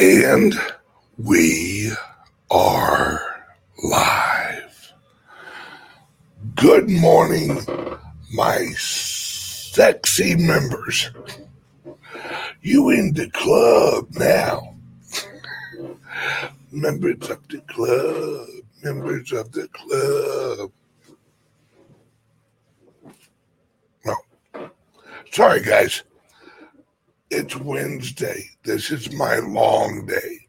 And we are live. Good morning, my sexy members. You in the club now. Members of the club, members of the club. No. Sorry, guys. It's Wednesday. This is my long day.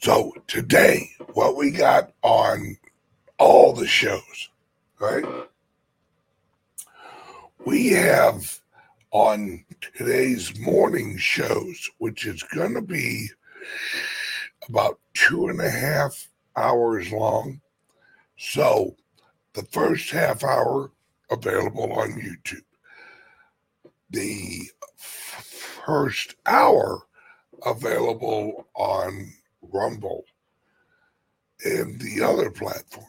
So today, what we got on all the shows, right? We have on today's morning shows, which is going to be about two and a half hours long. So the first half hour available on YouTube. The first hour available on Rumble and the other platforms.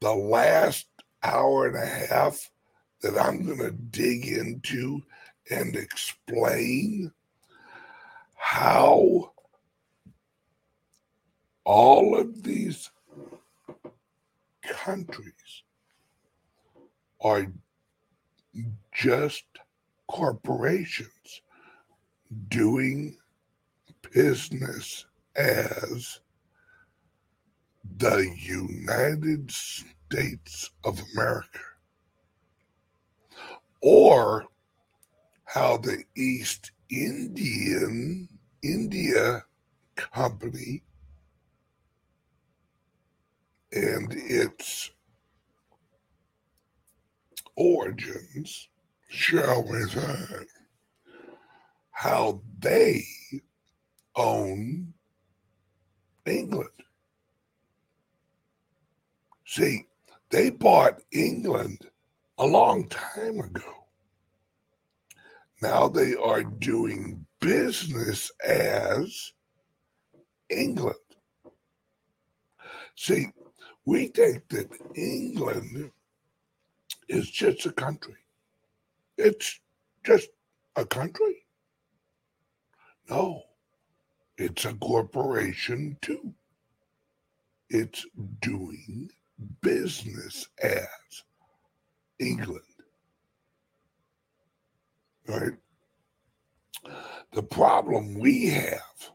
The last hour and a half that I'm going to dig into and explain how all of these countries are just corporations doing business as the United States of America, or how the East Indian India Company and its origins, shall we say, how they own England. See, they bought England a long time ago. Now they are doing business as England. See, we think that England is just a country. It's just a country. No, it's a corporation too. It's doing business as England. Right? The problem we have,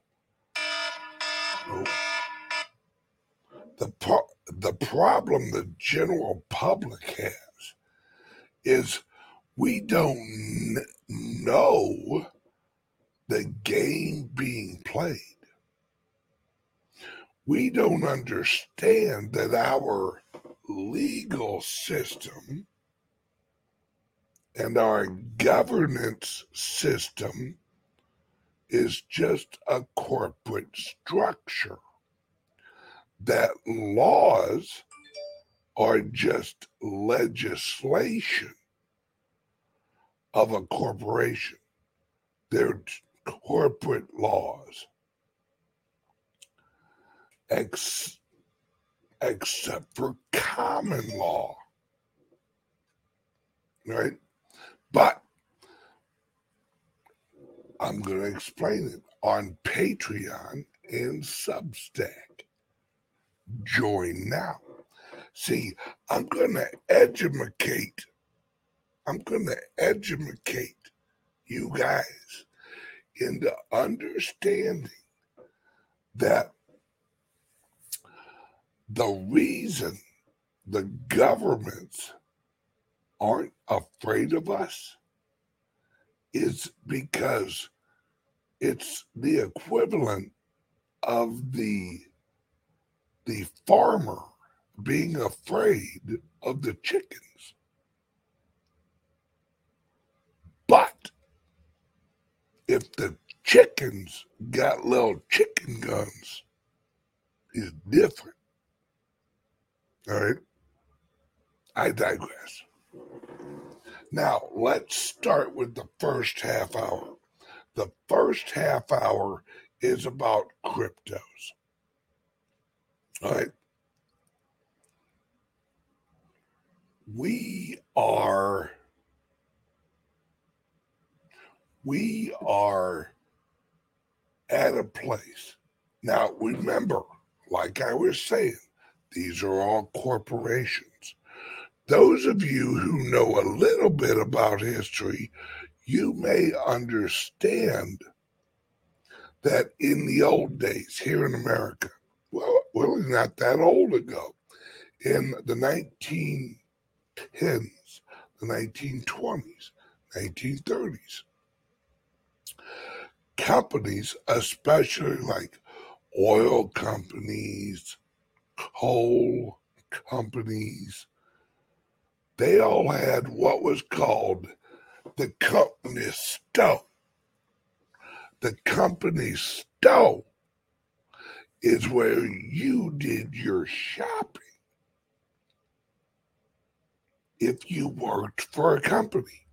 the, the problem the general public has is we don't n- know the game being played. We don't understand that our legal system and our governance system is just a corporate structure, that laws are just legislation of a corporation. They're corporate laws, ex, except for common law. Right? But I'm going to explain it on Patreon and Substack. Join now. See, I'm going to educate. I'm going to educate you guys into understanding that the reason the governments aren't afraid of us is because it's the equivalent of the the farmer being afraid of the chickens. But if the chickens got little chicken guns, is different. All right. I digress. Now, let's start with the first half hour. The first half hour is about cryptos. All right. We are we are at a place. Now, remember, like I was saying, these are all corporations. Those of you who know a little bit about history, you may understand that in the old days here in America, well, really not that old ago, in the 1910s, the 1920s, 1930s, companies, especially like oil companies, coal companies, they all had what was called the company store. The company store is where you did your shopping if you worked for a company.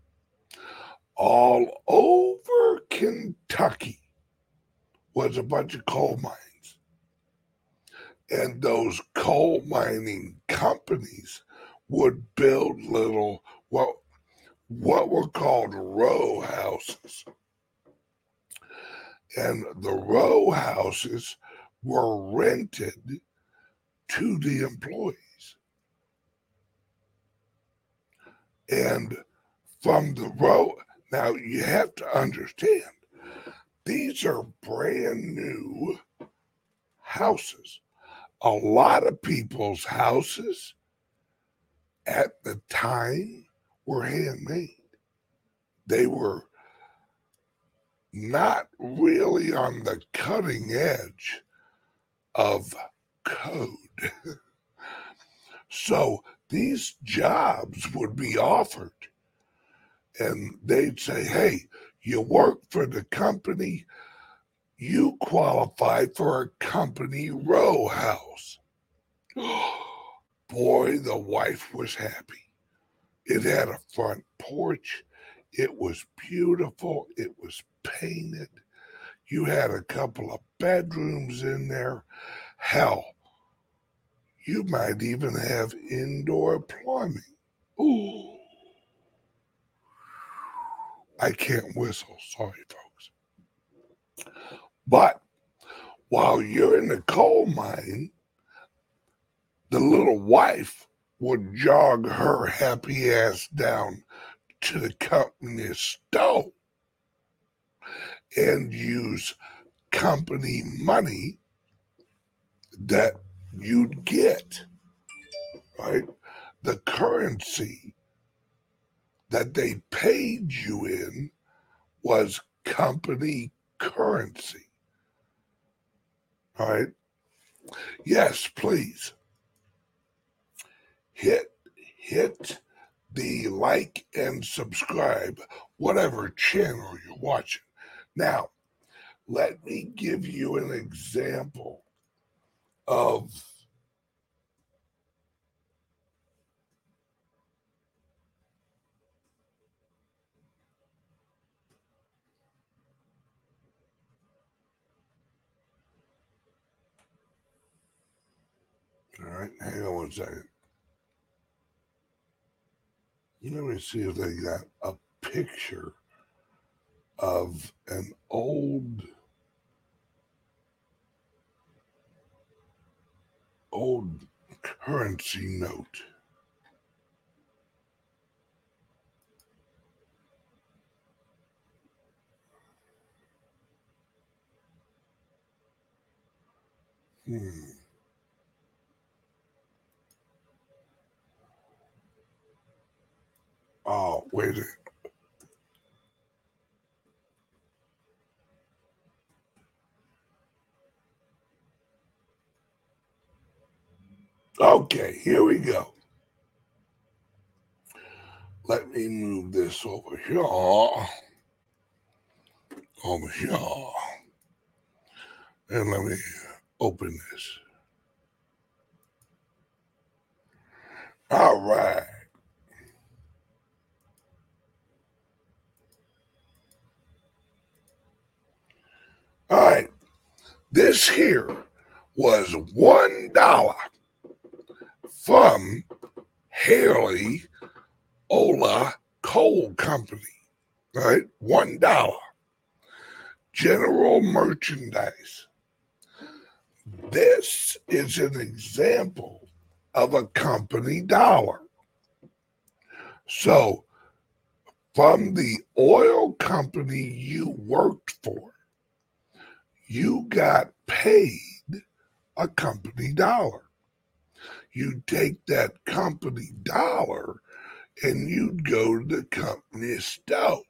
All over Kentucky was a bunch of coal mines. And those coal mining companies would build little what what were called row houses. And the row houses were rented to the employees. And from the row, now you have to understand, these are brand new houses. A lot of people's houses at the time were handmade. They were not really on the cutting edge of code. so these jobs would be offered, and they'd say, Hey, you work for the company, you qualify for a company row house. boy, the wife was happy. It had a front porch. It was beautiful. It was painted. You had a couple of bedrooms in there. Hell, you might even have indoor plumbing. Ooh. I can't whistle. Sorry, folks. But while you're in the coal mine, the little wife would jog her happy ass down to the company store and use company money that you'd get, right? The currency that they paid you in was company currency. All right? Yes, please hit hit the like and subscribe whatever channel you're watching now let me give you an example of All right, hang on one second. Let me see if they got a picture of an old old currency note. Hmm. Oh, wait a Okay, here we go. Let me move this over here. Over here. And let me open this. All right. All right. This here was one dollar from Haley Ola Coal Company. Right? One dollar. general merchandise. This is an example of a company dollar. So, from the oil company you worked for, you got paid a company dollar. You take that company dollar and you'd go to the company store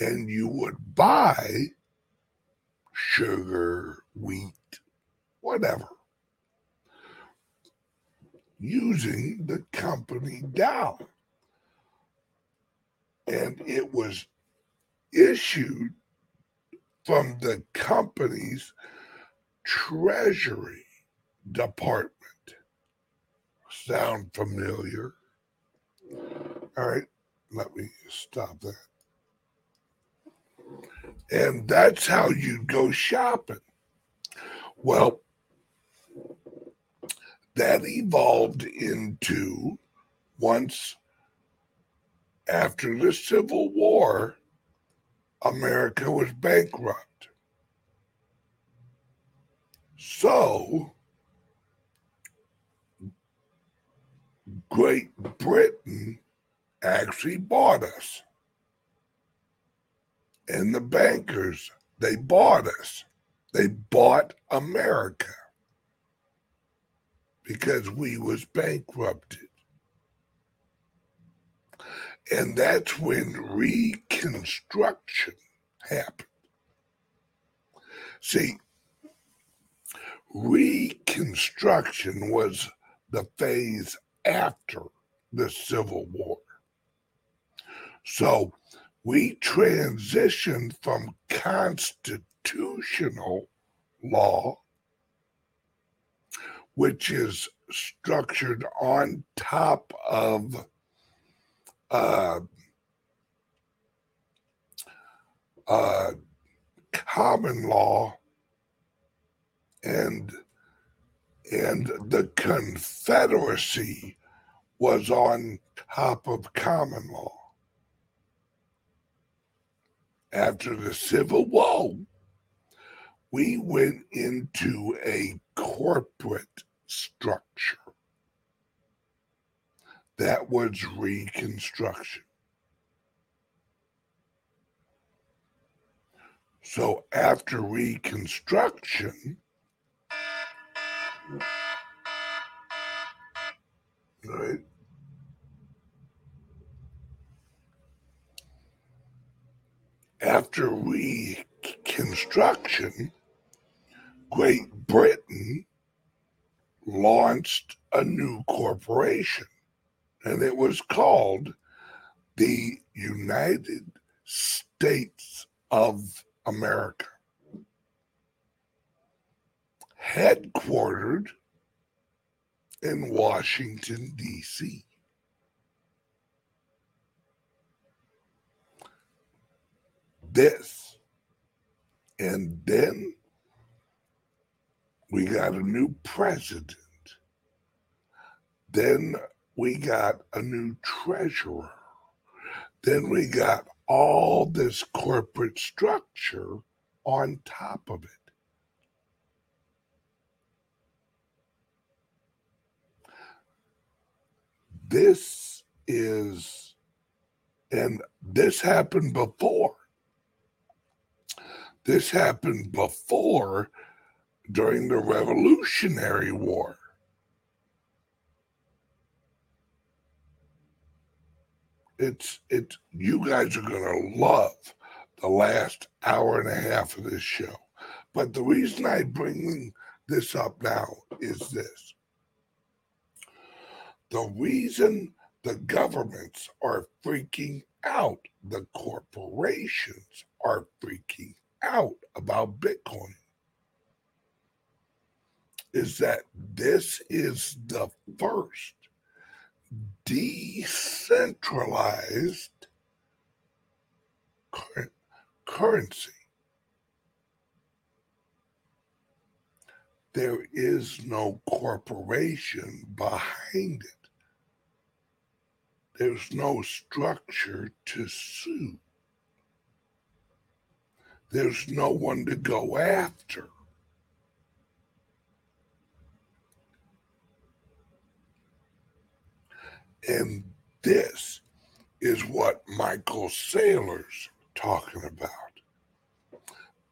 and you would buy sugar, wheat, whatever, using the company dollar. And it was issued from the company's treasury department. Sound familiar? All right, let me stop that. And that's how you go shopping. Well, that evolved into once after the Civil War, America was bankrupt. So, Great Britain actually bought us. And the bankers, they bought us. They bought America because we was bankrupted. And that's when Reconstruction happened. See, Reconstruction was the phase after the Civil War. So we transitioned from constitutional law, which is structured on top of uh, uh, common law and and the Confederacy was on top of common law. After the Civil War, we went into a corporate structure. That was Reconstruction. So after Reconstruction, right? After Reconstruction, Great Britain launched a new corporation, and it was called the United States of America. Headquartered in Washington, D.C. This. And then we got a new president. Then we got a new treasurer. Then we got all this corporate structure on top of it. This is, and this happened before. This happened before during the Revolutionary War. It's it's you guys are gonna love the last hour and a half of this show. But the reason I bring this up now is this. The reason the governments are freaking out, the corporations are freaking out about Bitcoin is that this is the first decentralized currency. There is no corporation behind it. There's no structure to sue. there's no one to go after. And this is what Michael Saylor's talking about.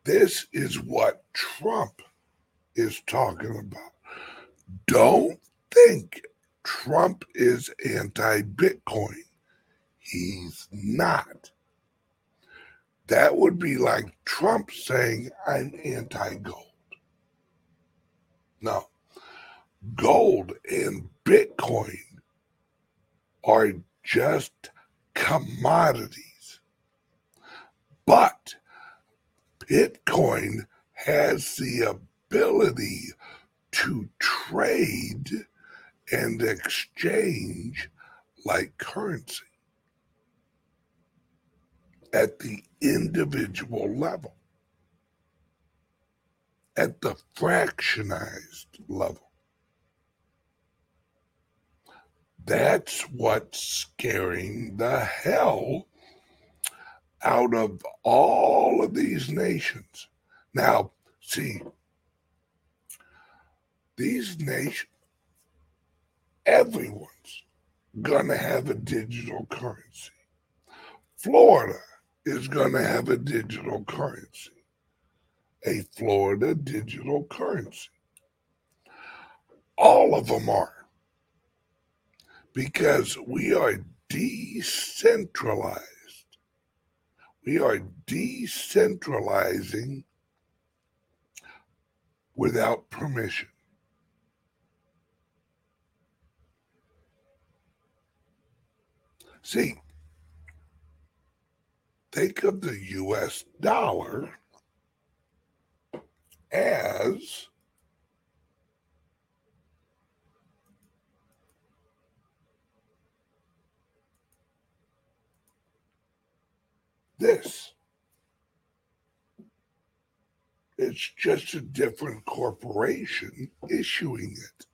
This is what Trump is talking about. Don't think Trump is anti Bitcoin. He's not. That would be like Trump saying, I'm anti gold. No. Gold and Bitcoin are just commodities. But Bitcoin has the ability to trade and exchange like currency at the individual level, at the fractionized level. That's what's scaring the hell out of all of these nations. Now, see, these nations, everyone's going to have a digital currency. Florida is going to have a digital currency, a Florida digital currency. All of them are because we are decentralized. We are decentralizing without permission. See, think of the US dollar as this. It's just a different corporation issuing it.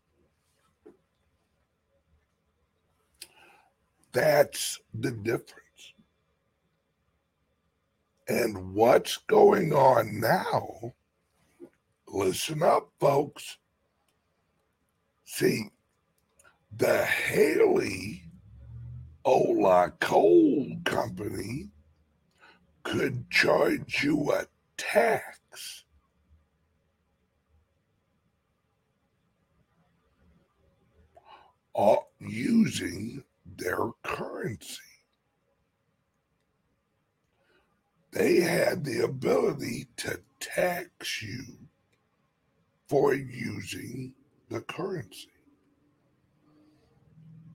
That's the difference. And what's going on now? Listen up, folks. See, the Haley Ola Coal Company could charge you a tax using their currency. They had the ability to tax you for using the currency.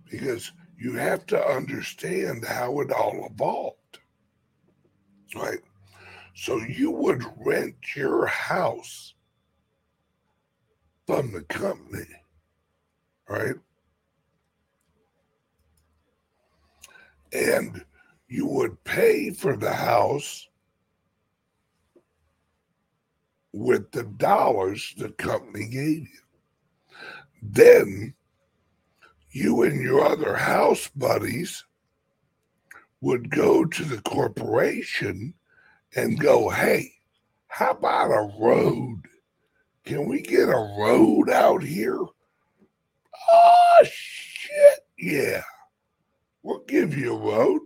Because you have to understand how it all evolved right? So you would rent your house from the company, right? And you would pay for the house with the dollars the company gave you. Then you and your other house buddies would go to the corporation and go, hey, how about a road? Can we get a road out here? Oh, shit, yeah. We'll give you a road.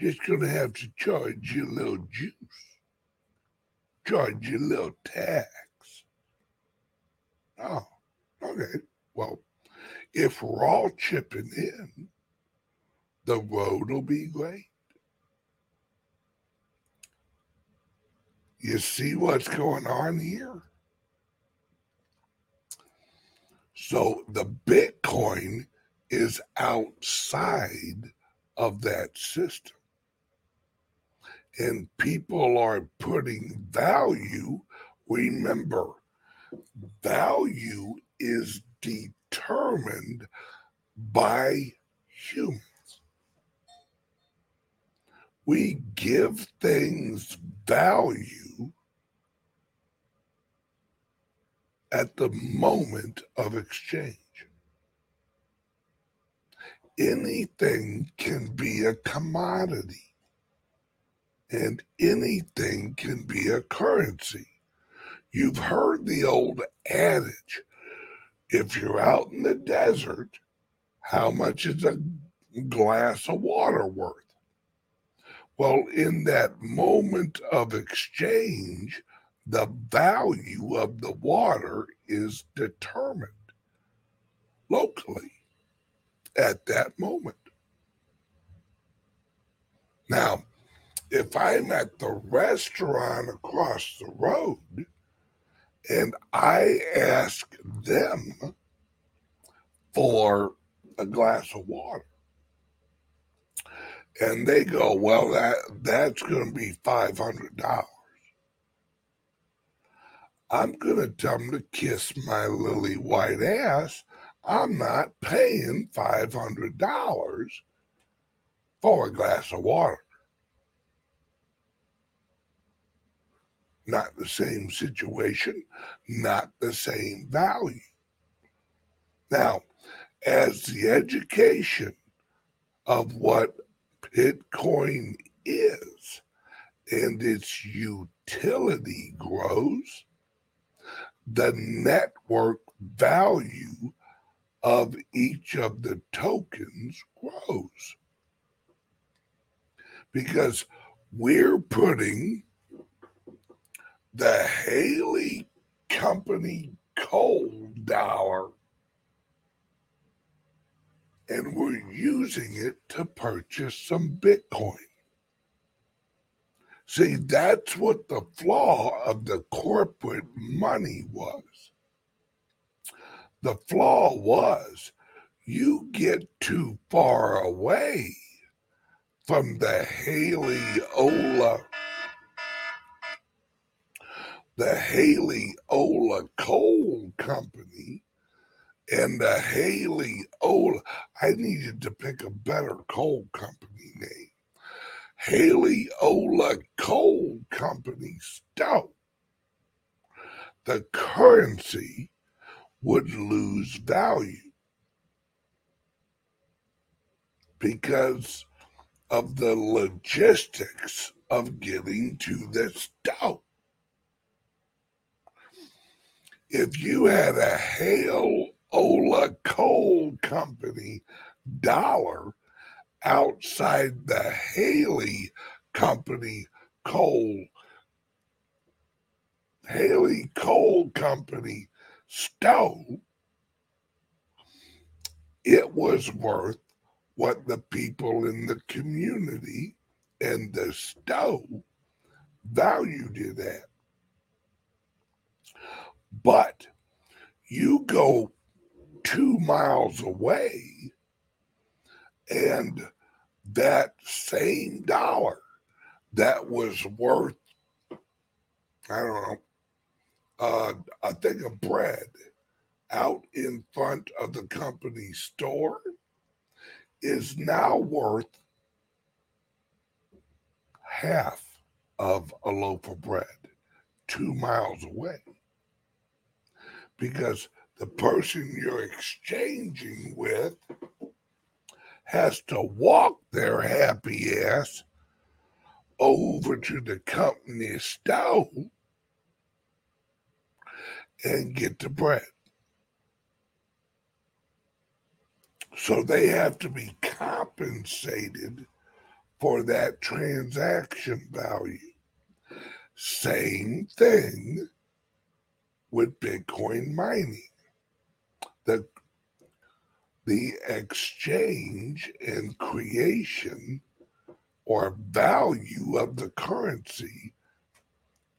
Just gonna have to charge you a little juice, charge you a little tax. Oh, okay. Well, if we're all chipping in, the road will be great. You see what's going on here? So the Bitcoin is outside of that system. And people are putting value. Remember, value is determined by humans we give things value at the moment of exchange. Anything can be a commodity. and anything can be a currency. You've heard the old adage if you're out in the desert, how much is a glass of water worth? Well, in that moment of exchange, the value of the water is determined locally at that moment. Now, if I'm at the restaurant across the road and I ask them for a glass of water, and they go, "Well, that that's going to be five hundred dollars." I'm going to tell them to kiss my lily white ass. I'm not paying five hundred dollars for a glass of water. not the same situation, not the same value. Now, as the education of what Bitcoin is and its utility grows, the network value of each of the tokens grows. Because we're putting the Haley Company cold dollar and we're using it to purchase some Bitcoin. See, that's what the flaw of the corporate money was. The flaw was you get too far away from the Haley Ola the Haley Ola Coal Company and the Haley Ola. I needed to pick a better coal company name. Haley oh, Ola Coal Company Stout. The currency would lose value because of the logistics of getting to the stout if you had a Hale Ola Coal Company dollar outside the Haley Company coal, Haley Coal Company stove, it was worth what the people in the community and the stove valued it at. But you go two miles away. And that same dollar that was worth, I don't know, uh, a thing of bread out in front of the company store is now worth half of a loaf of bread two miles away. Because the person you're exchanging with has to walk their happy ass over to the company stove and get the bread. So they have to be compensated for that transaction value. Same thing with Bitcoin mining. The, the exchange and creation or value of the currency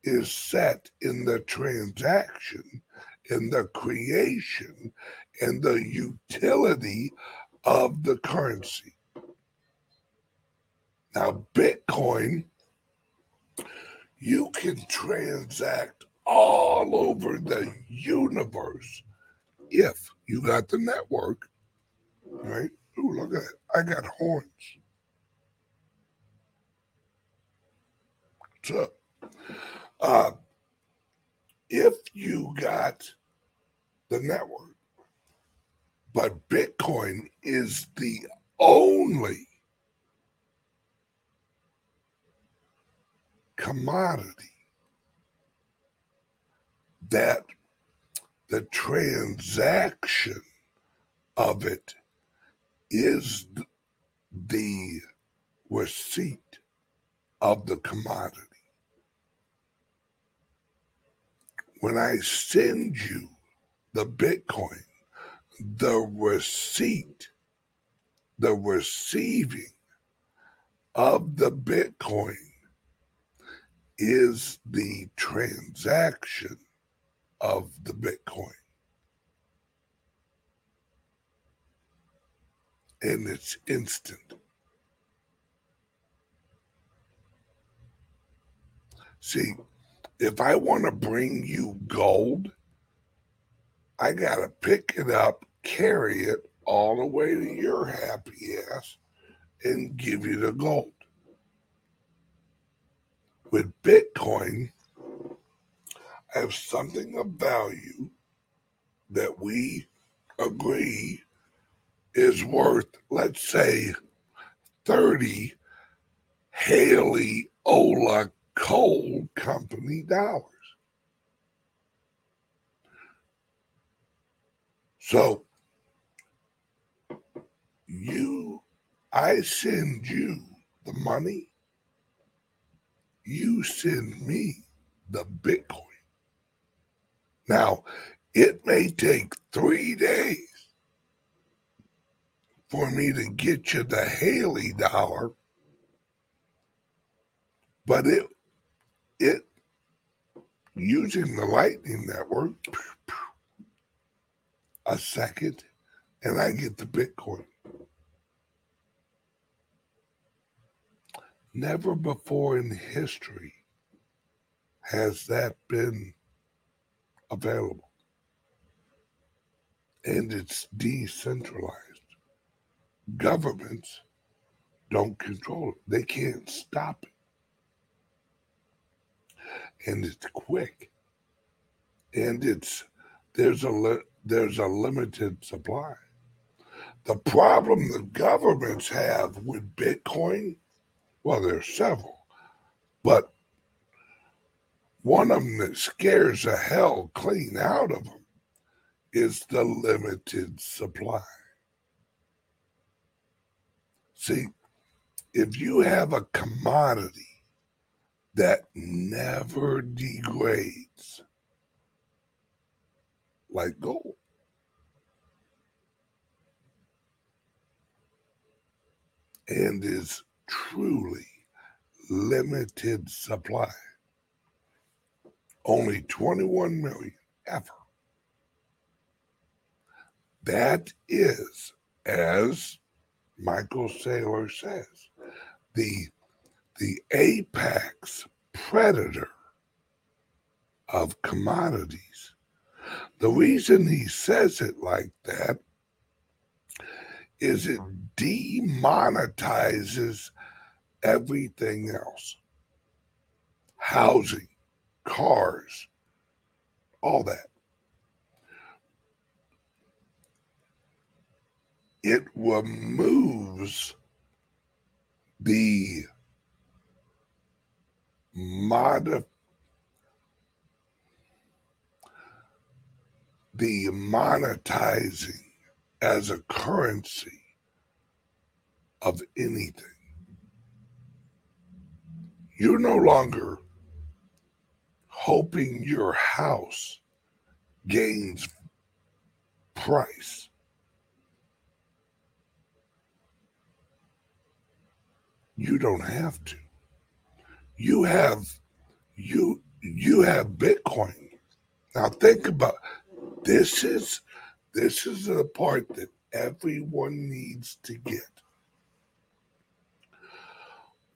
is set in the transaction, in the creation, and the utility of the currency. Now, Bitcoin, you can transact all over the universe if you got the network, right? Ooh, look at that. I got horns. So, uh, if you got the network, but Bitcoin is the only commodity that the transaction of it is the receipt of the commodity. When I send you the Bitcoin, the receipt, the receiving of the Bitcoin is the transaction of the Bitcoin. And it's instant. See, if I want to bring you gold, I got to pick it up, carry it all the way to your happy ass, and give you the gold. With Bitcoin, have something of value that we agree is worth, let's say, 30 Haley Ola coal company dollars. So you, I send you the money, you send me the Bitcoin. Now, it may take three days for me to get you the Haley dollar, but it it using the Lightning Network a second, and I get the Bitcoin. Never before in history has that been available. And it's decentralized. Governments don't control it, they can't stop it and it's quick and it's there's a li- there's a limited supply the problem the governments have with bitcoin well there's several but one of them that scares the hell clean out of them is the limited supply see if you have a commodity that never degrades like gold. And is truly limited supply. Only 21 million ever. That is, as Michael Saylor says, the the apex predator of commodities. The reason he says it like that is it demonetizes everything else housing, cars, all that. It removes the mod the monetizing as a currency of anything. You're no longer hoping your house gains price. You don't have to you have you you have Bitcoin. Now think about this is this is the part that everyone needs to get.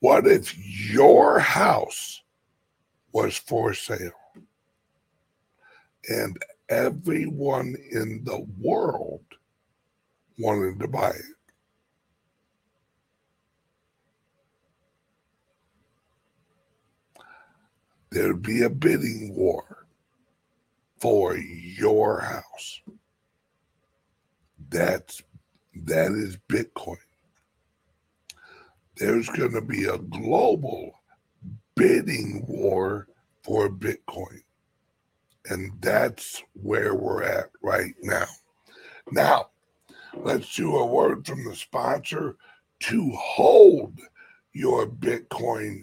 What if your house was for sale and everyone in the world wanted to buy it? there'd be a bidding war for your house. That's that is Bitcoin. There's going to be a global bidding war for Bitcoin. And that's where we're at right now. Now, let's do a word from the sponsor to hold your Bitcoin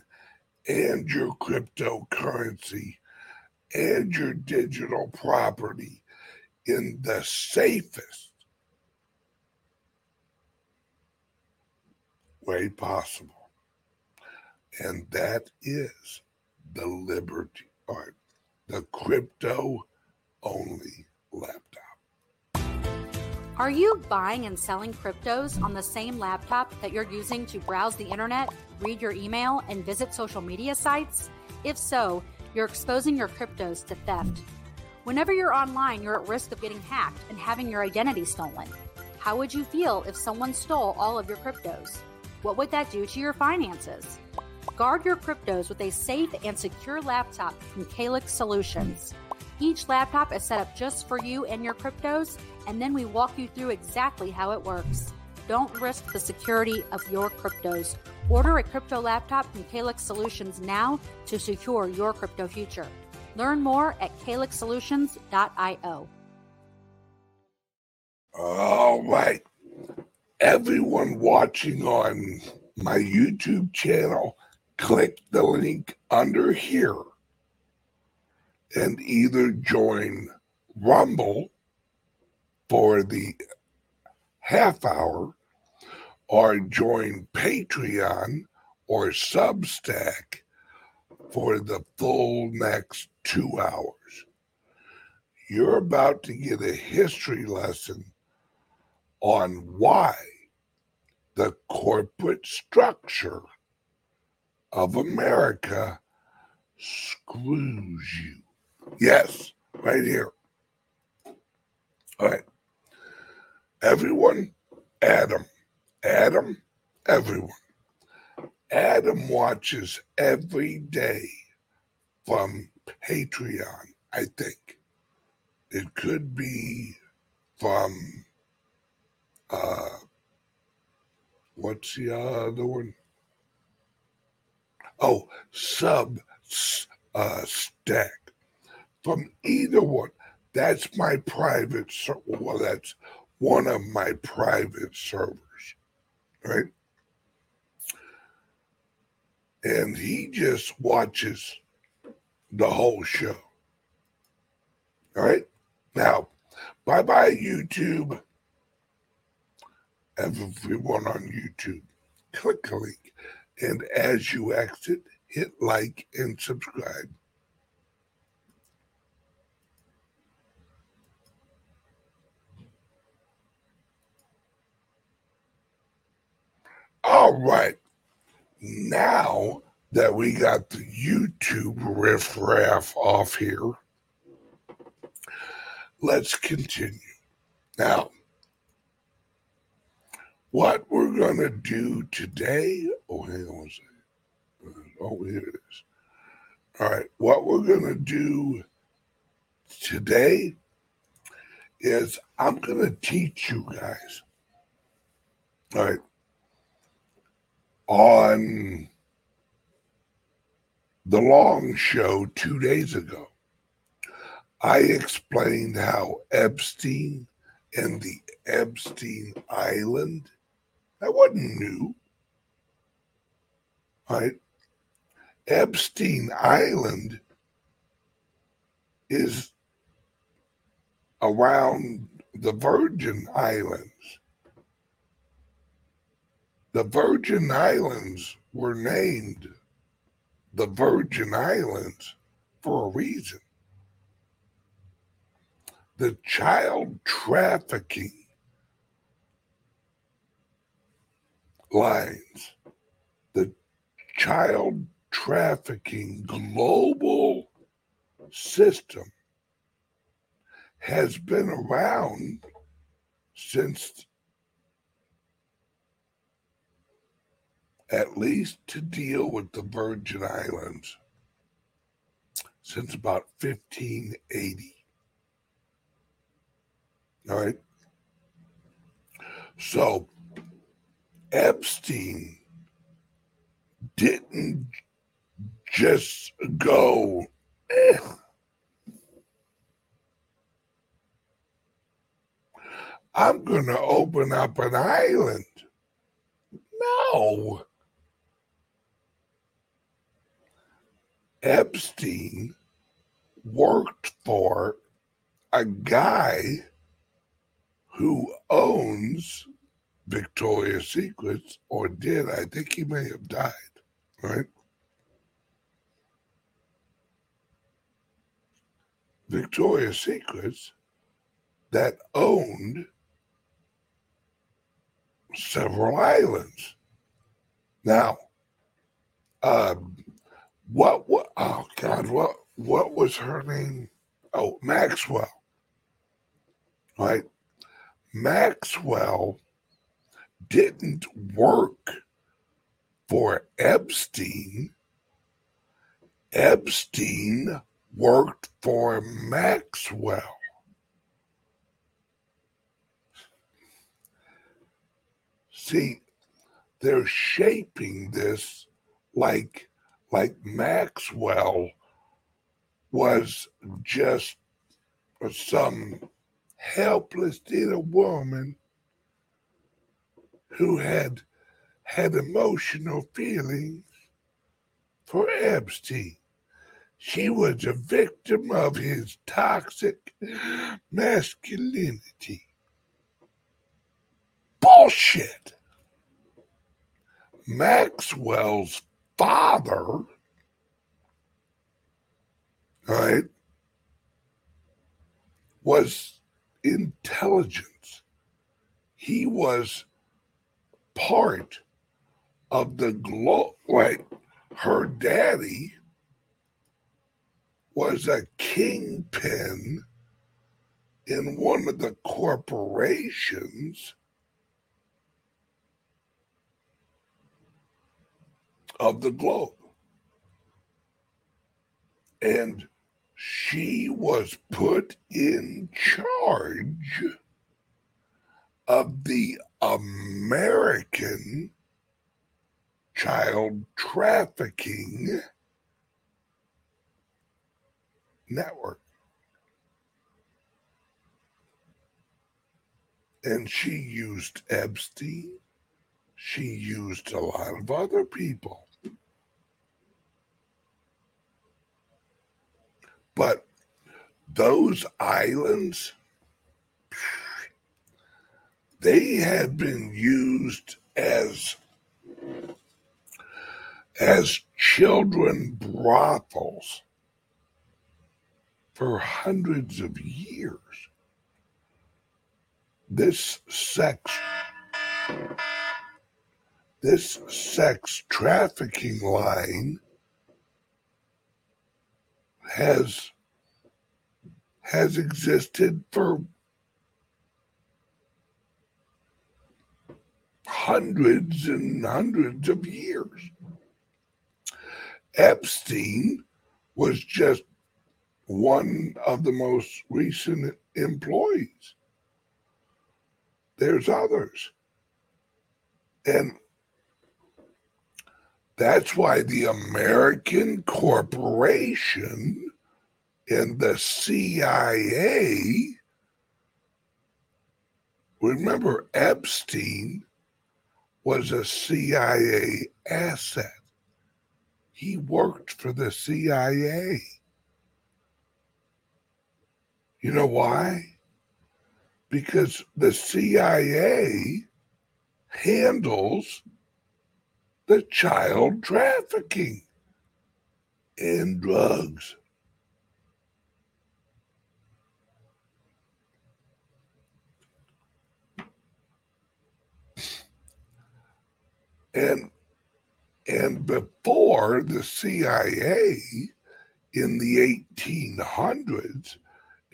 and your cryptocurrency and your digital property in the safest way possible. And that is the Liberty Art, the crypto only laptop. Are you buying and selling cryptos on the same laptop that you're using to browse the internet, read your email, and visit social media sites? If so, you're exposing your cryptos to theft. Whenever you're online, you're at risk of getting hacked and having your identity stolen. How would you feel if someone stole all of your cryptos? What would that do to your finances? Guard your cryptos with a safe and secure laptop from Calix Solutions. Each laptop is set up just for you and your cryptos, and then we walk you through exactly how it works. Don't risk the security of your cryptos. Order a crypto laptop from Calix Solutions now to secure your crypto future. Learn more at calixsolutions.io. All right. Everyone watching on my YouTube channel, click the link under here and either join Rumble for the half hour or join Patreon or Substack for the full next two hours. You're about to get a history lesson on why the corporate structure of America screws you. Yes, right here. All right. Everyone, Adam, Adam, everyone. Adam watches every day from Patreon, I think. It could be from uh what's the other one? Oh, sub uh stack. From either one. That's my private server. Well, that's one of my private servers, right? And he just watches the whole show. All right. Now, bye bye, YouTube. Everyone on YouTube, click the link. And as you exit, hit like and subscribe. All right. Now that we got the YouTube riffraff off here, let's continue. Now, what we're going to do today, oh, hang on a second. Uh, oh, here it is. All right. What we're going to do today is I'm going to teach you guys. All right on the long show two days ago, I explained how Epstein and the Epstein Island, that wasn't new. Right? Epstein Island is around the Virgin Islands. The Virgin Islands were named the Virgin Islands for a reason. The child trafficking lines, the child trafficking global system has been around since at least to deal with the Virgin Islands since about 1580. All right. So Epstein didn't just go, eh. I'm going to open up an island. No. Epstein worked for a guy who owns Victoria's Secrets or did. I think he may have died, right? Victoria's Secrets that owned several islands. Now, uh, what, what, oh God, what, what was her name? Oh, Maxwell. Right? Maxwell didn't work for Epstein. Epstein worked for Maxwell. See, they're shaping this like like Maxwell was just some helpless little woman who had had emotional feelings for Epstein. She was a victim of his toxic masculinity. Bullshit. Maxwell's father, right, was intelligence. He was part of the globe. Like her daddy was a kingpin in one of the corporations of the globe. And she was put in charge of the American child trafficking network. And she used Epstein. She used a lot of other people. But those islands, they had been used as as children brothels for hundreds of years. This sex this sex trafficking line has has existed for hundreds and hundreds of years. Epstein was just one of the most recent employees. There's others. And that's why the American corporation and the CIA, remember, Epstein was a CIA asset. He worked for the CIA. You know why? Because the CIA handles the child trafficking and drugs. And and before the CIA in the 1800s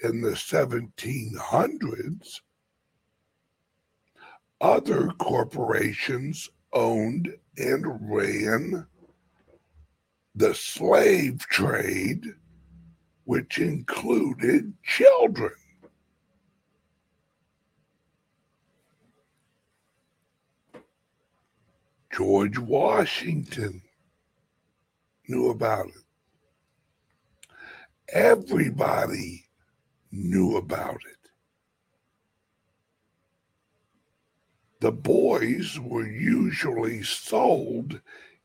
in the 1700s, other corporations owned and ran the slave trade, which included children. George Washington knew about it. Everybody knew about it. The boys were usually sold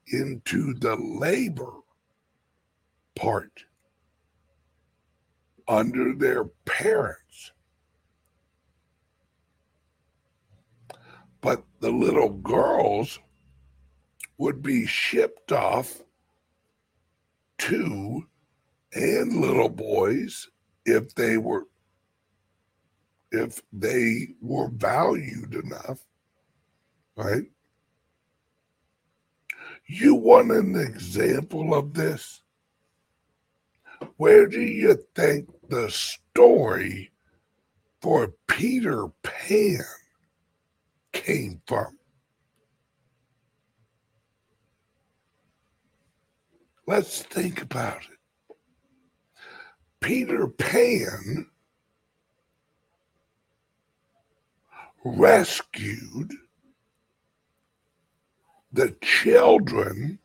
into the labor part under their parents. But the little girls would be shipped off to and little boys if they were if they were valued enough right? You want an example of this? Where do you think the story for peter pan came from let's think about it Peter Pan rescued the children,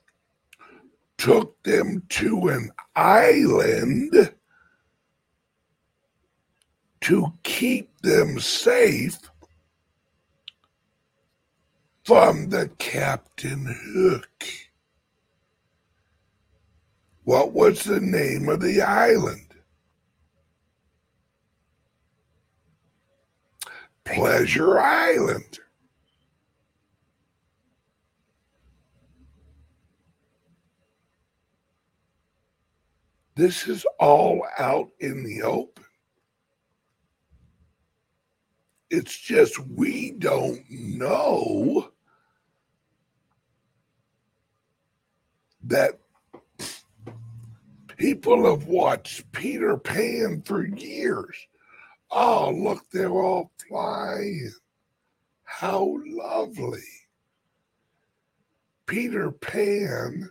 took them to an island to keep them safe from the Captain Hook. What was the name of the island? Pleasure Island. This is all out in the open. It's just we don't know that people have watched Peter Pan for years. Oh, look, they're all flying. How lovely. Peter Pan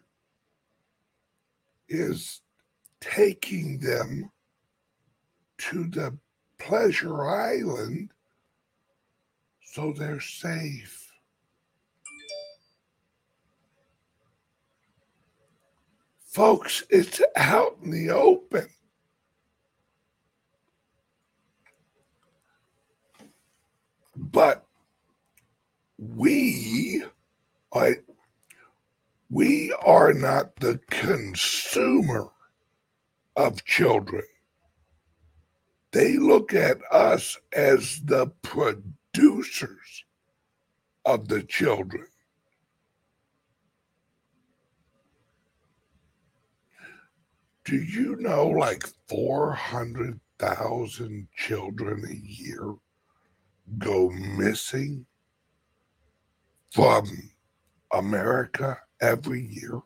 is taking them to the pleasure island so they're safe. Folks, it's out in the open. But we are, we are not the consumer of children. They look at us as the producers of the children. Do you know like 400,000 children a year go missing from America every year?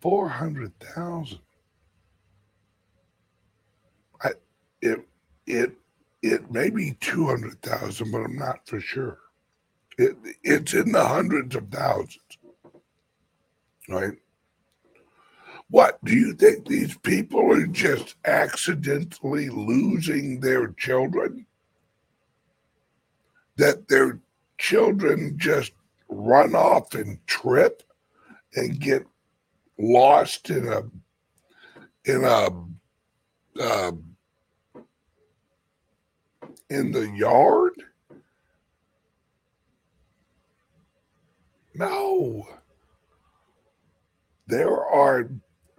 400,000. I it it it may be 200,000 but I'm not for sure. It it's in the hundreds of thousands. Right? What do you think these people are just accidentally losing their children? That their children just run off and trip and get lost in a in a uh, in the yard? No. There are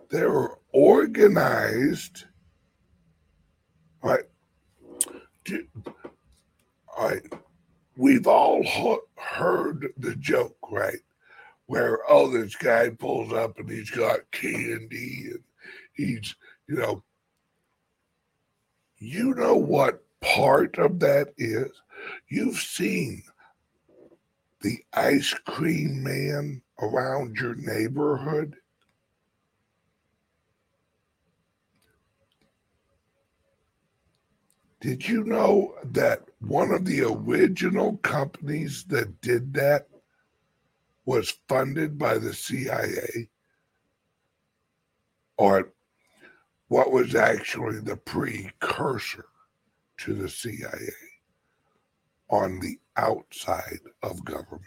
they're organized. Right. All right. We've all heard the joke, right? Where, oh, this guy pulls up and he's got candy and he's, you know, you know what part of that is? You've seen the ice cream man around your neighborhood Did you know that one of the original companies that did that was funded by the CIA? Or what was actually the precursor to the CIA on the outside of government?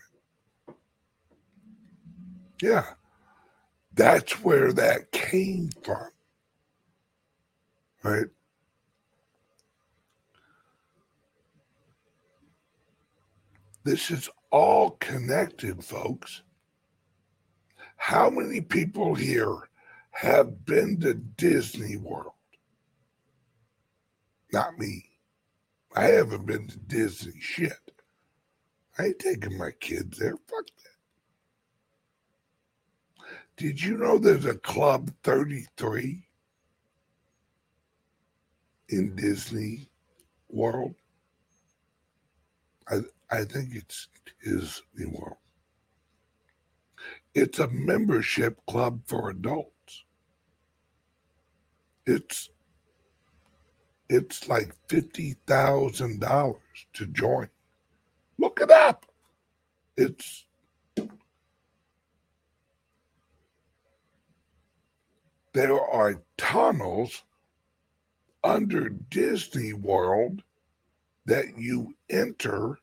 Yeah. That's where that came from. Right? This is all connected, folks. How many people here have been to Disney World? Not me. I haven't been to Disney shit. I ain't taking my kids there. Fuck that. Did you know there's a Club 33 in Disney World? I think it's Disney World. It's a membership club for adults. It's it's like fifty thousand dollars to join. Look it up. It's there are tunnels under Disney World that you enter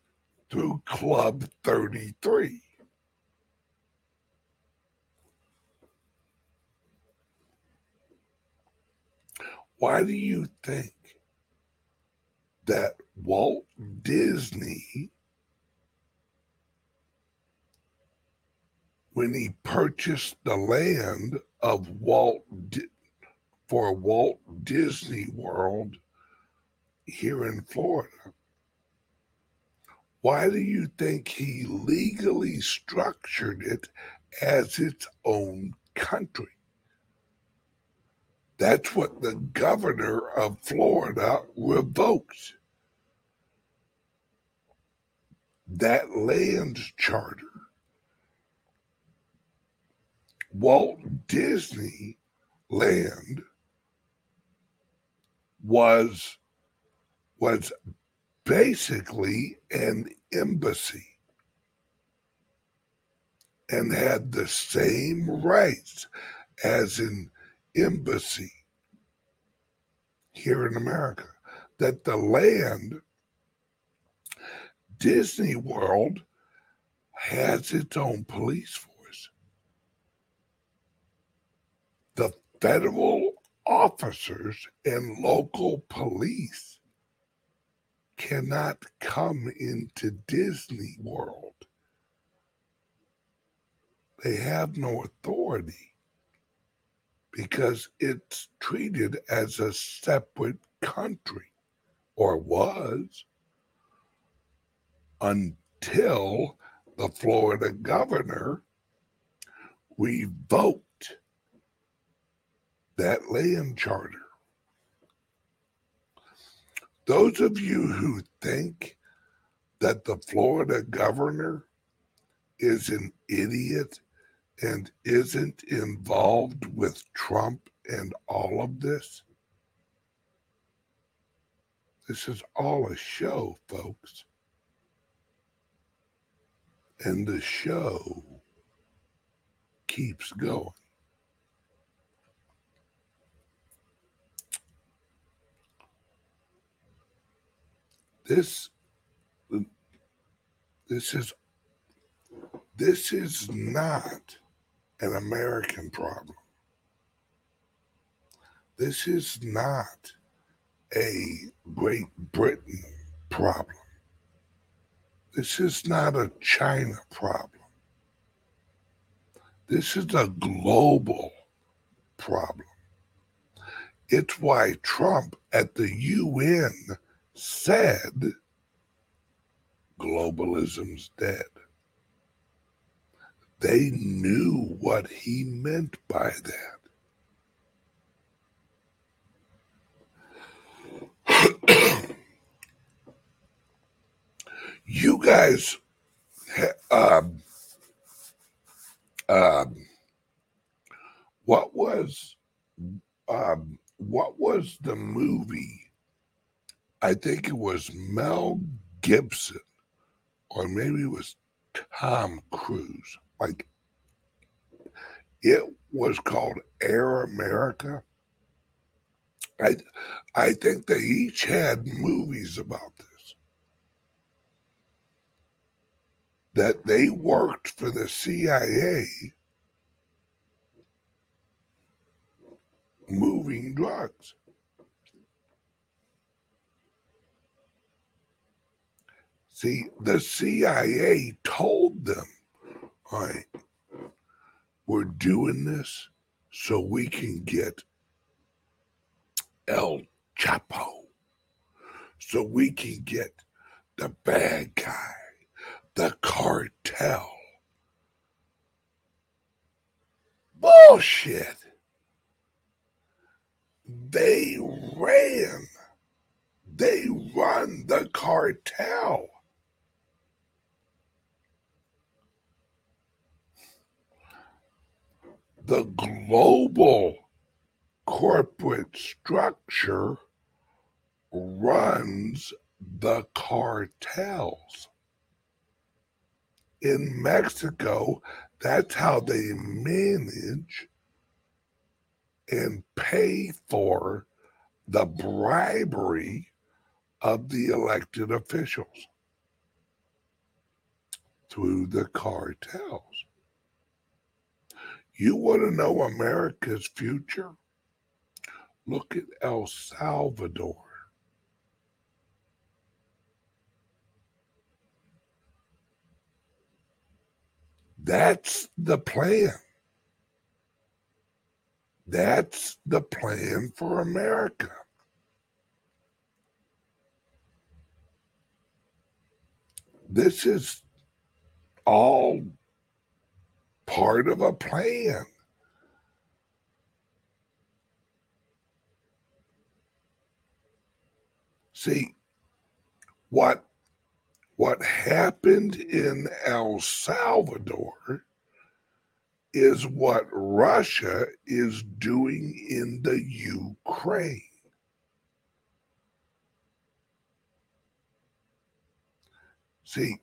through Club 33. Why do you think that Walt Disney, when he purchased the land of Walt for Walt Disney World here in Florida, why do you think he legally structured it as its own country? That's what the governor of Florida revoked. That land charter. Walt Disney land was was basically an embassy and had the same rights as an embassy here in America. That the land, Disney World, has its own police force. The federal officers and local police cannot come into Disney World. They have no authority because it's treated as a separate country, or was, until the Florida governor revoked that land charter. Those of you who think that the Florida governor is an idiot and isn't involved with Trump and all of this, this is all a show, folks. And the show keeps going. This this is this is not an American problem. This is not a Great Britain problem. This is not a China problem. This is a global problem. It's why Trump at the UN said globalism's dead. They knew what he meant by that. you guys, um, um, what was, um, what was the movie I think it was Mel Gibson, or maybe it was Tom Cruise. Like it was called Air America. I I think they each had movies about this. That they worked for the CIA moving drugs. See, the CIA told them, all right, we're doing this so we can get El Chapo, so we can get the bad guy, the cartel. Bullshit. They ran, they run the cartel. The global corporate structure runs the cartels. In Mexico, that's how they manage and pay for the bribery of the elected officials through the cartels. You want to know America's future? Look at El Salvador. That's the plan. That's the plan for America. This is all part of a plan. See, what what happened in El Salvador is what Russia is doing in the Ukraine. See,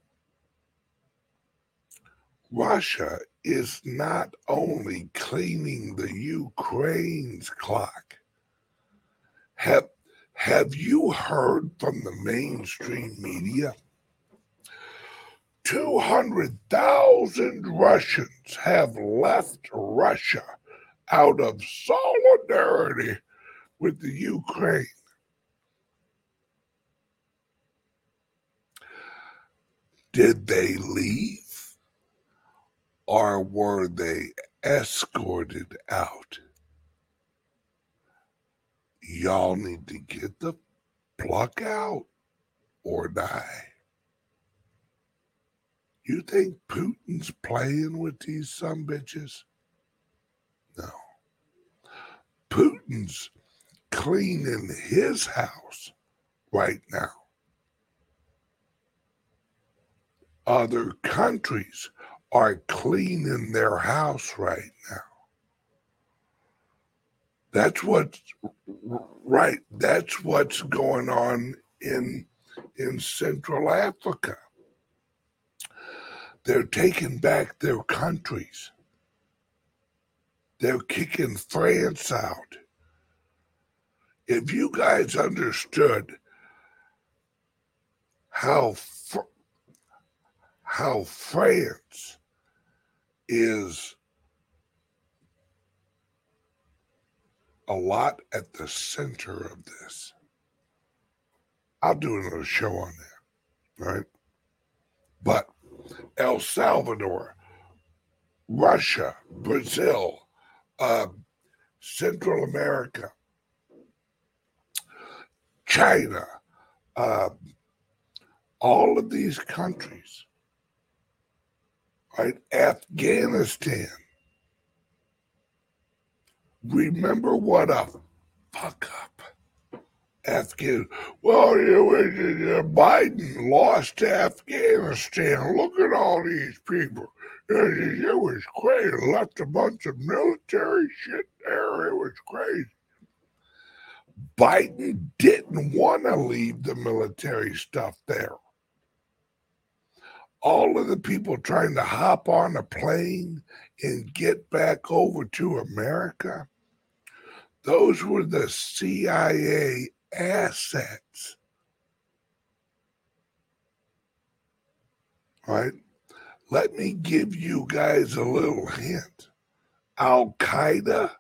Russia is not only cleaning the Ukraine's clock. Have, have you heard from the mainstream media? 200,000 Russians have left Russia out of solidarity with the Ukraine. Did they leave? Or were they escorted out? Y'all need to get the pluck out or die. You think Putin's playing with these some bitches? No. Putin's cleaning his house right now. Other countries are cleaning their house right now. That's what's right. That's what's going on in in Central Africa. They're taking back their countries. They're kicking France out. If you guys understood how how France is a lot at the center of this. I'll do another show on that, right? But El Salvador, Russia, Brazil, uh, Central America, China, uh, all of these countries right? Afghanistan. Remember what a fuck up Afghan. Well, you, uh, Biden lost Afghanistan. Look at all these people. Uh, it was crazy. Left a bunch of military shit there. It was crazy. Biden didn't want to leave the military stuff there all of the people trying to hop on a plane and get back over to America, those were the CIA assets. Right? Let me give you guys a little hint. Al Qaeda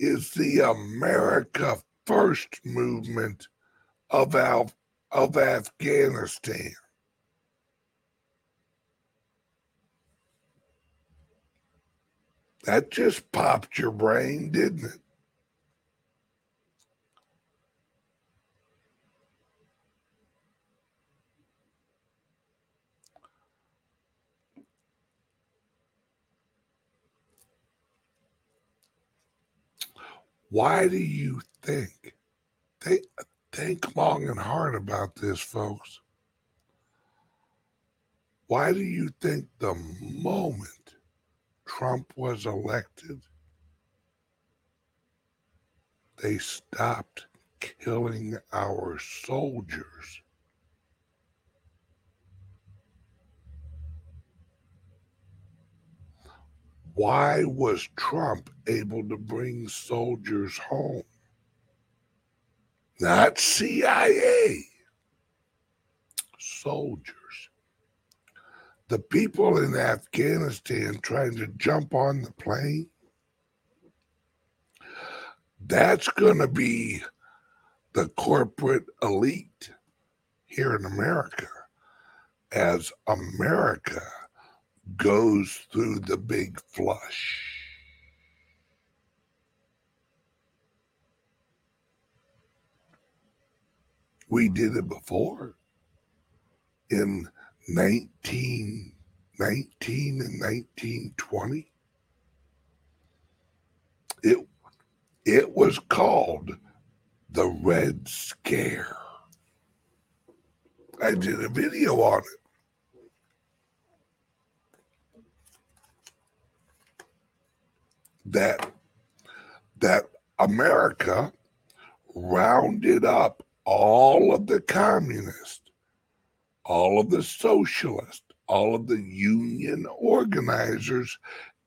is the America First movement of, Al- of Afghanistan. That just popped your brain, didn't it? Why do you think? Think, think long and hard about this, folks. Why do you think the moment Trump was elected, they stopped killing our soldiers? Why was Trump able to bring soldiers home? Not CIA, soldiers. The people in Afghanistan trying to jump on the plane, that's going to be the corporate elite here in America as America goes through the big flush. We did it before in 1919 and 1920. It, it was called the Red Scare. I did a video on it. that that America rounded up all of the communists, all of the socialists, all of the union organizers,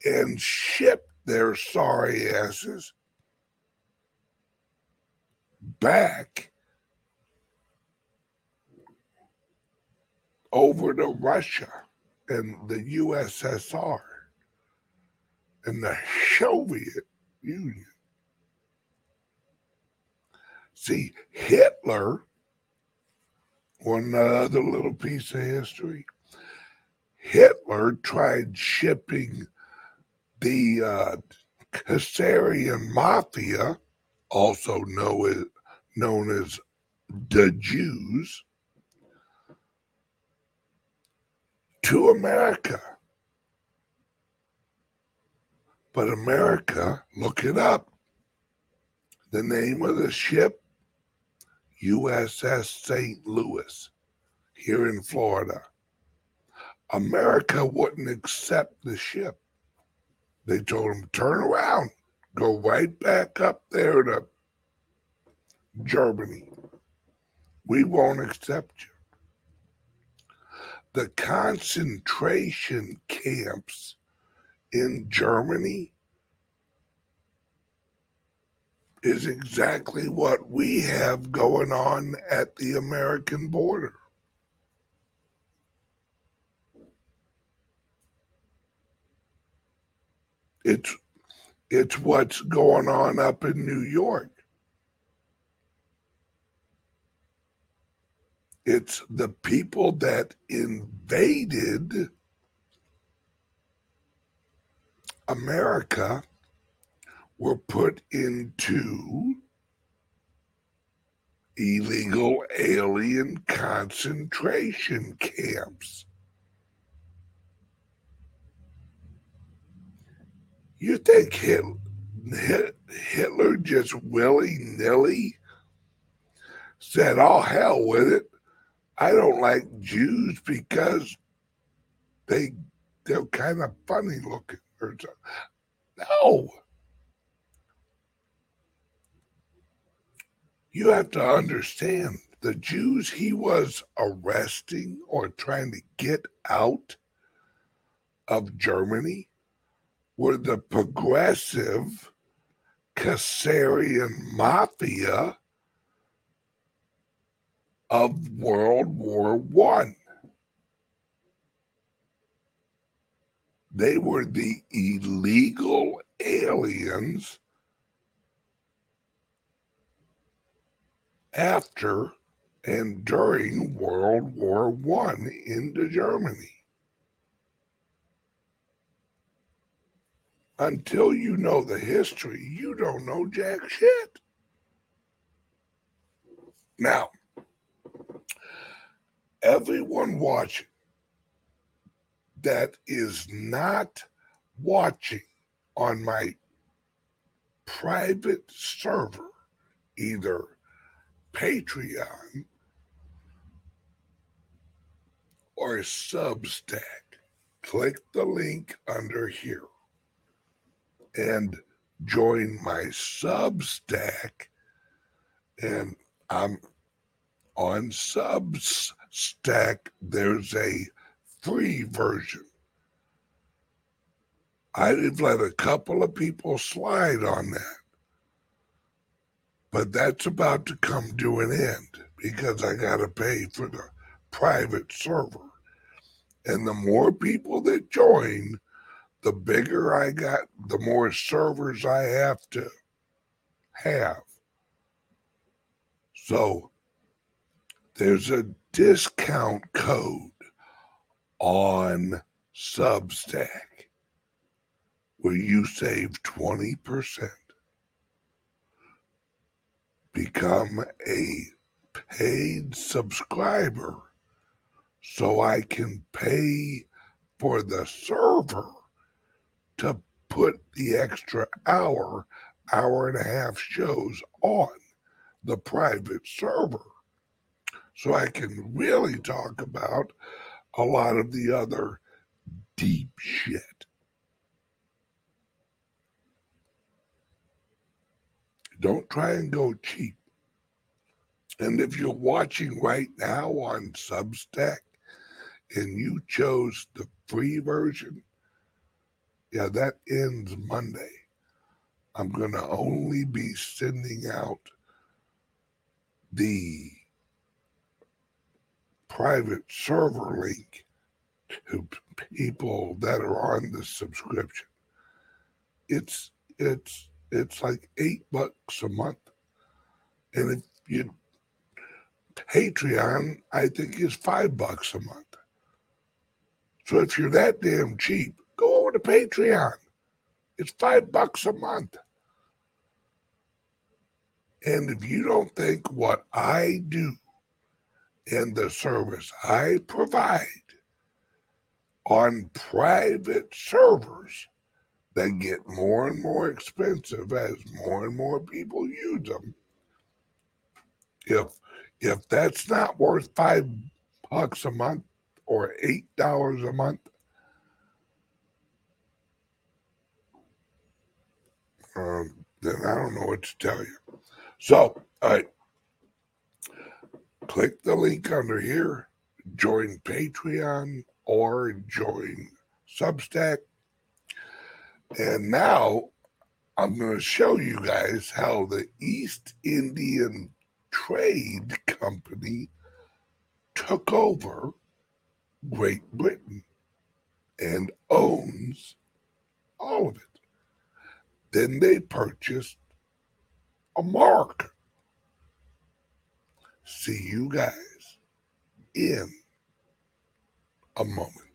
and ship their sorry asses back over to Russia and the USSR and the Soviet Union. See, Hitler, one other little piece of history, Hitler tried shipping the uh, Khazarian Mafia, also known as, known as the Jews, to America. But America, look it up. The name of the ship, USS St. Louis, here in Florida. America wouldn't accept the ship. They told him, turn around, go right back up there to Germany. We won't accept you. The concentration camps in Germany is exactly what we have going on at the American border. It's it's what's going on up in New York. It's the people that invaded America were put into illegal alien concentration camps. You think Hitler, just willy nilly said, Oh, hell with it. I don't like Jews because they they're kind of funny looking. Or something. No. You have to understand the Jews he was arresting or trying to get out of Germany were the progressive Khazarian mafia of World War One. They were the illegal aliens after and during World War One into Germany. Until you know the history, you don't know jack shit. Now, everyone watching that is not watching on my private server, either Patreon or Substack, click the link under here and join my Substack. And I'm on Substack, there's a free version. I've let a couple of people slide on that. But that's about to come to an end because I got to pay for the private server. And the more people that join, the bigger I got, the more servers I have to have. So there's a discount code on Substack where you save 20%. Become a paid subscriber so I can pay for the server to put the extra hour, hour and a half shows on the private server. So I can really talk about a lot of the other deep shit. Don't try and go cheap. And if you're watching right now on Substack and you chose the free version, yeah, that ends Monday. I'm going to only be sending out the private server link to people that are on the subscription. It's it's it's like eight bucks a month. And if you Patreon, I think is five bucks a month. So if you're that damn cheap, go over to Patreon. It's five bucks a month. And if you don't think what I do and the service I provide on private servers that get more and more expensive as more and more people use them. If if that's not worth five bucks a month or eight dollars a month, um, then I don't know what to tell you. So, all right, click the link under here, join Patreon or join Substack and now I'm going to show you guys how the East Indian Trade Company took over Great Britain and owns all of it. Then they purchased a mark. See you guys in a moment.